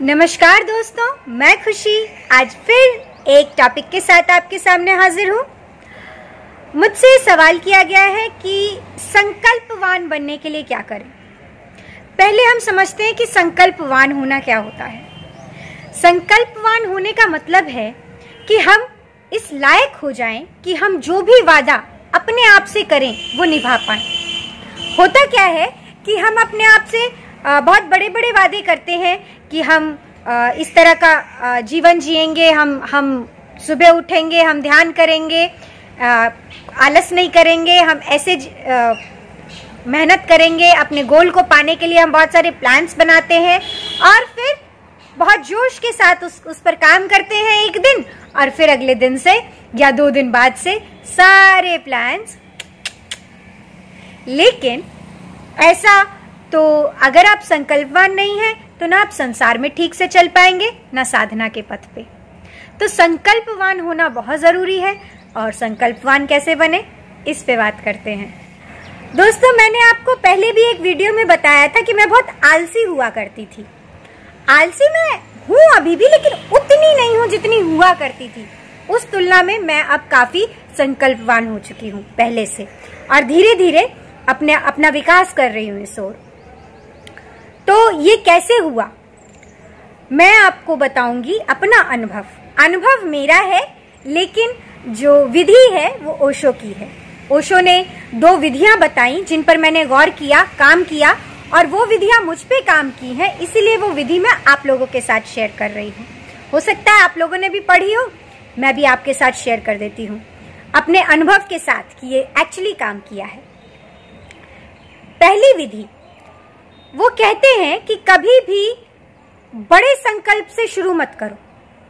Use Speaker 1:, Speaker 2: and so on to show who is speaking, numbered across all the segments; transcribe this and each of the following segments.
Speaker 1: नमस्कार दोस्तों, मैं खुशी। आज फिर एक टॉपिक के साथ आपके सामने हाजिर हूँ। मुझसे सवाल किया गया है कि संकल्पवान बनने के लिए क्या करें। पहले हम समझते हैं कि संकल्पवान होना क्या होता है। संकल्पवान होने का मतलब है कि हम इस लायक हो जाएँ कि हम जो भी वादा अपने आप से करें, वो निभा पाए। होता क्या है कि हम अपने आप से बहुत बड़े बड़े वादे करते हैं कि हम इस तरह का जीवन जिएँगे, हम हम सुबह उठेंगे, हम ध्यान करेंगे आलस नहीं करेंगे, हम ऐसे मेहनत करेंगे, अपने गोल को पाने के लिए हम बहुत सारे प्लान्स बनाते हैं और फिर बहुत जोश के साथ उस उस पर काम करते हैं एक दिन और फिर अगले दिन से या दो दिन बाद से सारे प्लान्स लेकिन ऐसा तो अगर आप संकल्पवान नहीं हैं तो ना आप संसार में ठीक से चल पाएँगे, ना साधना के पथ पे। तो संकल्पवान होना बहुत ज़रूरी है, और संकल्पवान कैसे बने? इस पे बात करते हैं। दोस्तों, मैंने आपको पहले भी एक वीडियो में बताया था कि मैं बहुत आलसी हुआ करती थी। आलसी मैं हूँ अभी भी, लेकिन उतनी नहीं हूँ जितनी हुआ करती थी। उस तुलना में मैं अब काफ़ी संकल्पवान हो चुकी हूँ, पहले से। और धीरे धीरे अपने, अपना विकास कर रही हूँ इस ओर। तो ये कैसे हुआ? मैं आपको बताऊँगी अपना अनुभव। अनुभव मेरा है, लेकिन जो विधि है, वो ओशो की है। ओशो ने दो विधियाँ बताई, जिन पर मैंने गौर किया, काम किया, और वो विधियाँ मुझ पे काम की हैं, इसीलिए वो विधि मैं आप लोगों के साथ शेयर कर रही हूँ। हो सकता है आप लोगों ने भी पढ़ी हो, मैं भी आपके साथ शेयर कर देती हूँ। अपने अनुभव के साथ कि ये एक्चुअली काम किया है। पहली विधि वो कहते हैं कि कभी भी बड़े संकल्प से शुरू मत करो।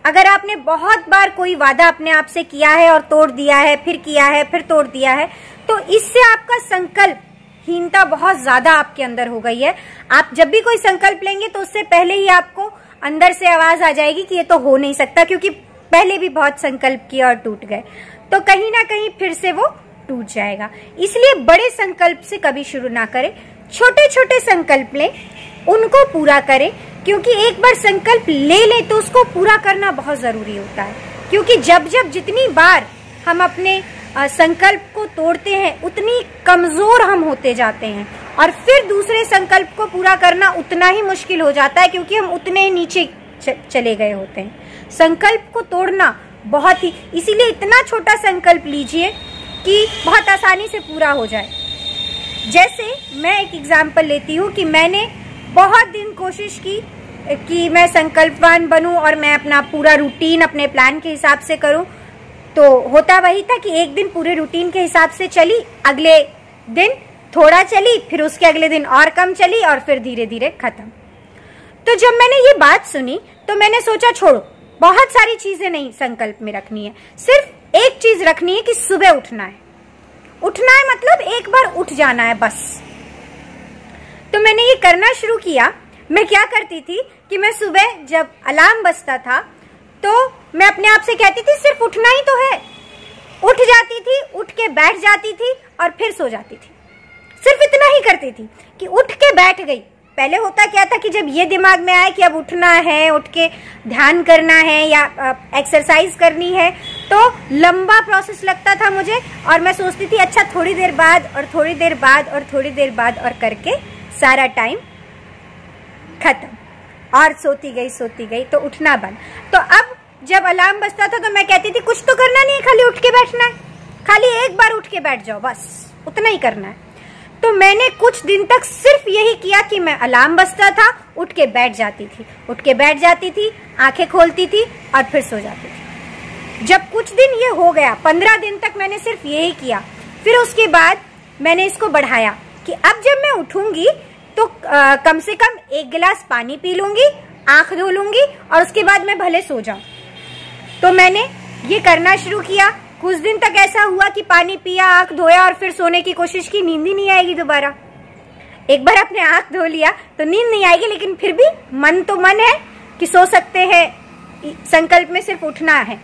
Speaker 1: अगर आपने बहुत बार कोई वादा अपने आप से किया है और तोड़ दिया है, फिर किया है, फिर तोड़ दिया है तो इससे आपका संकल्प हीनता बहुत ज़्यादा आपके अंदर हो गई है। आप जब भी कोई संकल्प लेंगे तो उससे पहले ही आपको अंदर से आवाज़ आ जाएगी कि ये तो हो नहीं सकता, क्योंकि पहले भी बहुत संकल्प किया और टूट गए। तो कहीं ना कहीं फिर से वो टूट जाएगा। इसलिए बड़े संकल्प से कभी शुरू ना करें। छोटे छोटे संकल्प लें, उनको पूरा करें, क्योंकि एक बार संकल्प ले ले तो उसको पूरा करना बहुत ज़रूरी होता है। क्योंकि जब जब जितनी बार हम अपने संकल्प को तोड़ते हैं, उतनी कमज़ोर हम होते जाते हैं। और फिर दूसरे संकल्प को पूरा करना उतना ही मुश्किल हो जाता है, क्योंकि हम उतने ही नीचे चले गए होते हैं। संकल्प को तोड़ना बहुत ही, इसीलिए इतना छोटा संकल्प लीजिए कि बहुत आसानी से पूरा हो जाए। जैसे मैं एक एग्ज़ाम्पल लेती हूँ कि मैंने बहुत दिन कोशिश की कि मैं संकल्पवान बनूं और मैं अपना पूरा रूटीन अपने प्लान के हिसाब से करूँ। तो होता वही था कि एक दिन पूरे रूटीन के हिसाब से चली, अगले दिन थोड़ा चली, फिर उसके अगले दिन और कम चली और फिर धीरे धीरे खत्म। तो जब मैंने ये बात सुनी तो मैंने सोचा, छोड़ो, बहुत सारी चीज़ें नहीं संकल्प में रखनी है। सिर्फ़ एक चीज़ रखनी है कि सुबह उठना है। उठना है मतलब एक बार उठ जाना है बस। तो मैंने ये करना शुरू किया। मैं क्या करती थी कि मैं सुबह जब अलार्म बजता था तो मैं अपने आप से कहती थी, सिर्फ़ उठना ही तो है। उठ जाती थी, उठ के बैठ जाती थी और फिर सो जाती थी। सिर्फ़ इतना ही करती थी कि उठ के बैठ गई। पहले होता क्या था कि जब ये दिमाग में आए कि अब उठना है, उठ के ध्यान करना है या एक्सरसाइज करनी है तो लंबा प्रोसेस लगता था मुझे और मैं सोचती थी अच्छा थोड़ी देर बाद और थोड़ी देर बाद और थोड़ी देर बाद और करके सारा टाइम खत्म। और सोती गई सोती गई तो उठना बंद। तो अब जब अलार्म बजता था तो मैं कहती थी, कुछ तो करना नहीं है, खाली उठ के बैठना है। खाली एक बार उठ के बैठ जाओ, बस, उतना ही करना है। तो मैंने कुछ दिन तक सिर्फ़ यही किया कि मैं अलार्म बजता था, उठ के बैठ जाती थी। उठ के बैठ जाती थी, आँखें खोलती थी और फिर सो जाती थी। जब कुछ दिन ये हो गया पंद्रह दिन तक मैंने सिर्फ़ यही किया। फिर उसके बाद मैंने इसको बढ़ाया कि अब जब मैं उठूँगी तो आ, कम से कम एक गिलास पानी पी लूँगी आँख धो लूँगी और उसके बाद मैं भले सो जाऊँ। तो मैंने ये करना शुरू किया। कुछ दिन तक ऐसा हुआ कि पानी पिया आँख धोया और फिर सोने की कोशिश की नींद ही नहीं आएगी दोबारा। एक बार अपने आँख धो लिया तो नींद नहीं आएगी लेकिन फिर भी मन तो मन है कि सो सकते हैं। संकल्प में सिर्फ़ उठना है।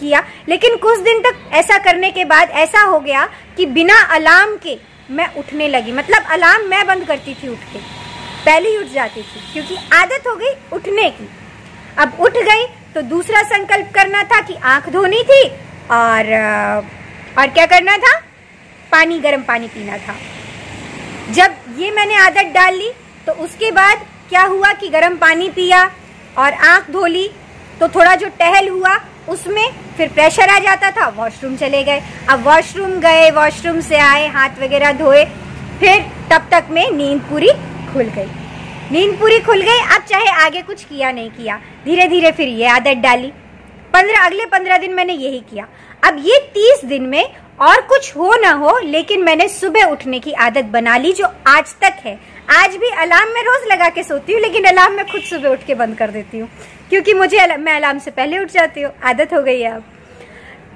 Speaker 1: किया। लेकिन कुछ दिन तक ऐसा करने के बाद ऐसा हो गया कि बिना अलार्म के मैं उठने लगी। मतलब अलार्म मैं बंद करती थी उठ के। पहले ही उठ जाती थी, क्योंकि आदत हो गई उठने की। अब उठ गई तो दूसरा संकल्प करना था कि आँख धोनी थी और और क्या करना था? पानी, गर्म पानी पीना था। जब ये मैंने आदत डाल ली तो उसके बाद क्या हुआ कि गर्म पानी पिया और आँख धो ली तो थोड़ा जो टहल हुआ, उसमें फिर प्रेशर आ जाता था वॉशरूम चले गए। अब वॉशरूम गए वॉशरूम से आए, हाथ वगैरह धोए, फिर तब तक में नींद पूरी खुल गई। नींद पूरी खुल गई, अब चाहे आगे कुछ किया नहीं किया धीरे धीरे फिर ये आदत डाली। पंद्रह, अगले पंद्रह दिन मैंने यही किया। अब ये तीस दिन में और कुछ हो ना हो, लेकिन मैंने सुबह उठने की आदत बना ली, जो आज तक है। आज भी अलार्म में रोज लगा के सोती हूँ, लेकिन अलार्म में खुद सुबह उठ के बंद कर देती हूँ, क्योंकि मुझे मैं अलार्म से पहले उठ जाती हूँ। आदत हो गई है अब।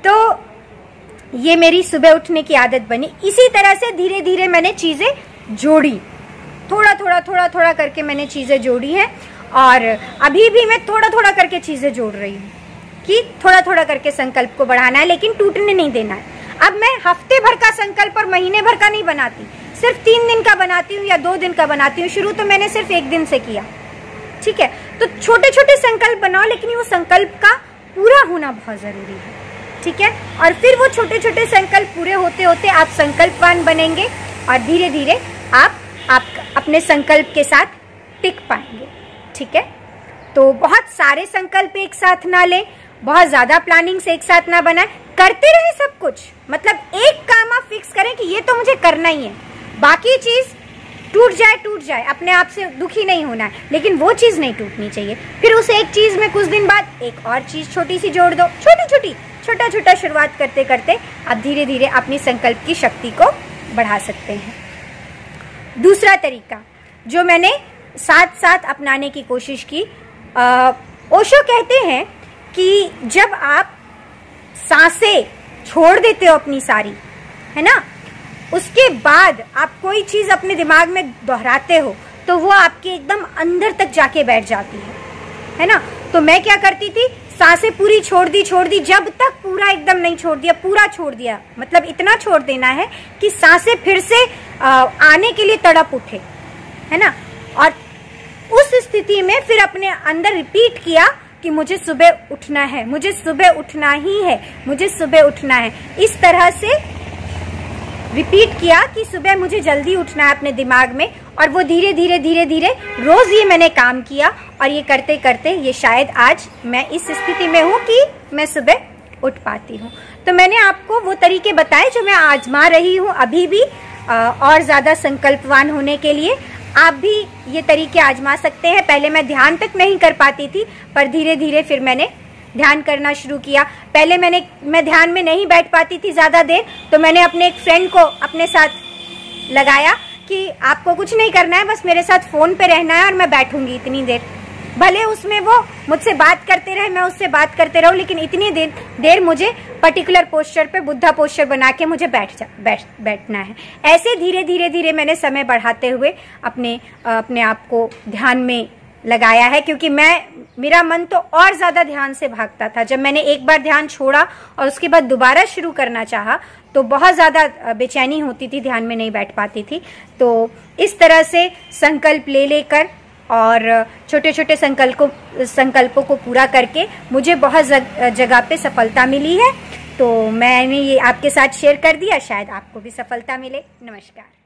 Speaker 1: तो ये मेरी सुबह उठने की आदत बनी। इसी तरह से धीरे धीरे मैंने चीज़ें जोड़ी। थोड़ा थोड़ा थोड़ा थोड़ा करके मैंने चीज़ें जोड़ी है, और अभी भी मैं थोड़ा थोड़ा करके चीज़ें जोड़ रही हूँ कि थोड़ा थोड़ा करके संकल्प को बढ़ाना है, लेकिन टूटने नहीं देना है। अब मैं हफ़्ते भर का संकल्प और महीने भर का नहीं बनाती। सिर्फ़ तीन दिन का बनाती हूँ या दो दिन का बनाती हूँ। शुरू तो मैंने सिर्फ़ एक दिन से किया। ठीक है? तो छोटे छोटे संकल्प बनाओ, लेकिन वो संकल्प का पूरा होना बहुत ज़रूरी है। ठीक है? और फिर वो छोटे छोटे संकल्प पूरे होते होते आप संकल्पवान बनेंगे और धीरे धीरे आप आप अपने संकल्प के साथ टिक पाएँगे। ठीक है? तो बहुत सारे संकल्प एक साथ ना लें, बहुत ज़्यादा प्लानिंग से एक साथ ना बनाए। करते रहे सब कुछ। मतलब एक काम आप फिक्स करें कि ये तो मुझे करना ही है। बाकी चीज़ टूट जाए टूट जाए। अपने आप से दुखी नहीं होना है। लेकिन वो चीज़ नहीं टूटनी चाहिए। फिर उस एक चीज़ में कुछ दिन बाद एक और चीज़ छोटी सी जोड़ दो। छोटी छोटी छोटा छोटा शुरुआत करते करते आप धीरे धीरे अपनी संकल्प की शक्ति को बढ़ा सकते हैं। दूसरा तरीका जो मैंने साथ साथ अपनाने की कोशिश की आ, ओशो कहते हैं कि जब आप साँसें छोड़ देते हो अपनी सारी है ना? उसके बाद आप कोई चीज़ अपने दिमाग में दोहराते हो तो वो आपके एकदम अंदर तक जाके बैठ जाती है। है ना? तो मैं क्या करती थी? साँसें पूरी छोड़ दी छोड़ दी, जब तक पूरा एकदम नहीं छोड़ दिया, पूरा छोड़ दिया। मतलब इतना छोड़ देना है कि साँसें फिर से आने के लिए तड़प उठे। है ना? और उस स्थिति में फिर अपने अंदर रिपीट किया कि मुझे सुबह उठना है, मुझे सुबह उठना ही है, मुझे सुबह उठना है। इस तरह से रिपीट किया कि सुबह मुझे जल्दी उठना है अपने दिमाग में और वो धीरे धीरे धीरे धीरे रोज ये मैंने काम किया और ये करते करते ये शायद आज मैं इस स्थिति में हूँ कि मैं सुबह उठ पाती हूँ। तो मैंने आपको वो तरीके बताए जो मैं आजमा रही हूँ अभी भी और ज़्यादा संकल्पवान होने के लिए। आप भी ये तरीके आजमा सकते हैं। पहले मैं ध्यान तक नहीं कर पाती थी, पर धीरे धीरे फिर मैंने ध्यान करना शुरू किया। पहले मैंने, मैं ध्यान में नहीं बैठ पाती थी ज़्यादा देर तो मैंने अपने एक फ्रेंड को अपने साथ लगाया कि आपको कुछ नहीं करना है, बस मेरे साथ फ़ोन पे रहना है और मैं बैठूँगी इतनी देर। भले उसमें वो मुझसे बात करते रहे, मैं उससे बात करते रहूँ, लेकिन इतनी देर देर मुझे पर्टिकुलर पोस्टर पे बुद्धा पोस्टर बना के मुझे बैठ जा, बैठ, बैठना है। ऐसे धीरे धीरे धीरे मैंने समय बढ़ाते हुए अपने अपने आप को ध्यान में लगाया है, क्योंकि मैं मेरा मन तो और ज़्यादा ध्यान से भागता था। जब मैंने एक बार ध्यान छोड़ा और उसके बाद दोबारा शुरू करना चाहा तो बहुत ज़्यादा बेचैनी होती थी, ध्यान में नहीं बैठ पाती थी। तो इस तरह से संकल्प ले लेकर और छोटे छोटे संकल्पों संकल्पों को पूरा करके मुझे बहुत जगह पे सफलता मिली है। तो मैंने ये आपके साथ शेयर कर दिया, शायद आपको भी सफलता मिले। नमस्कार।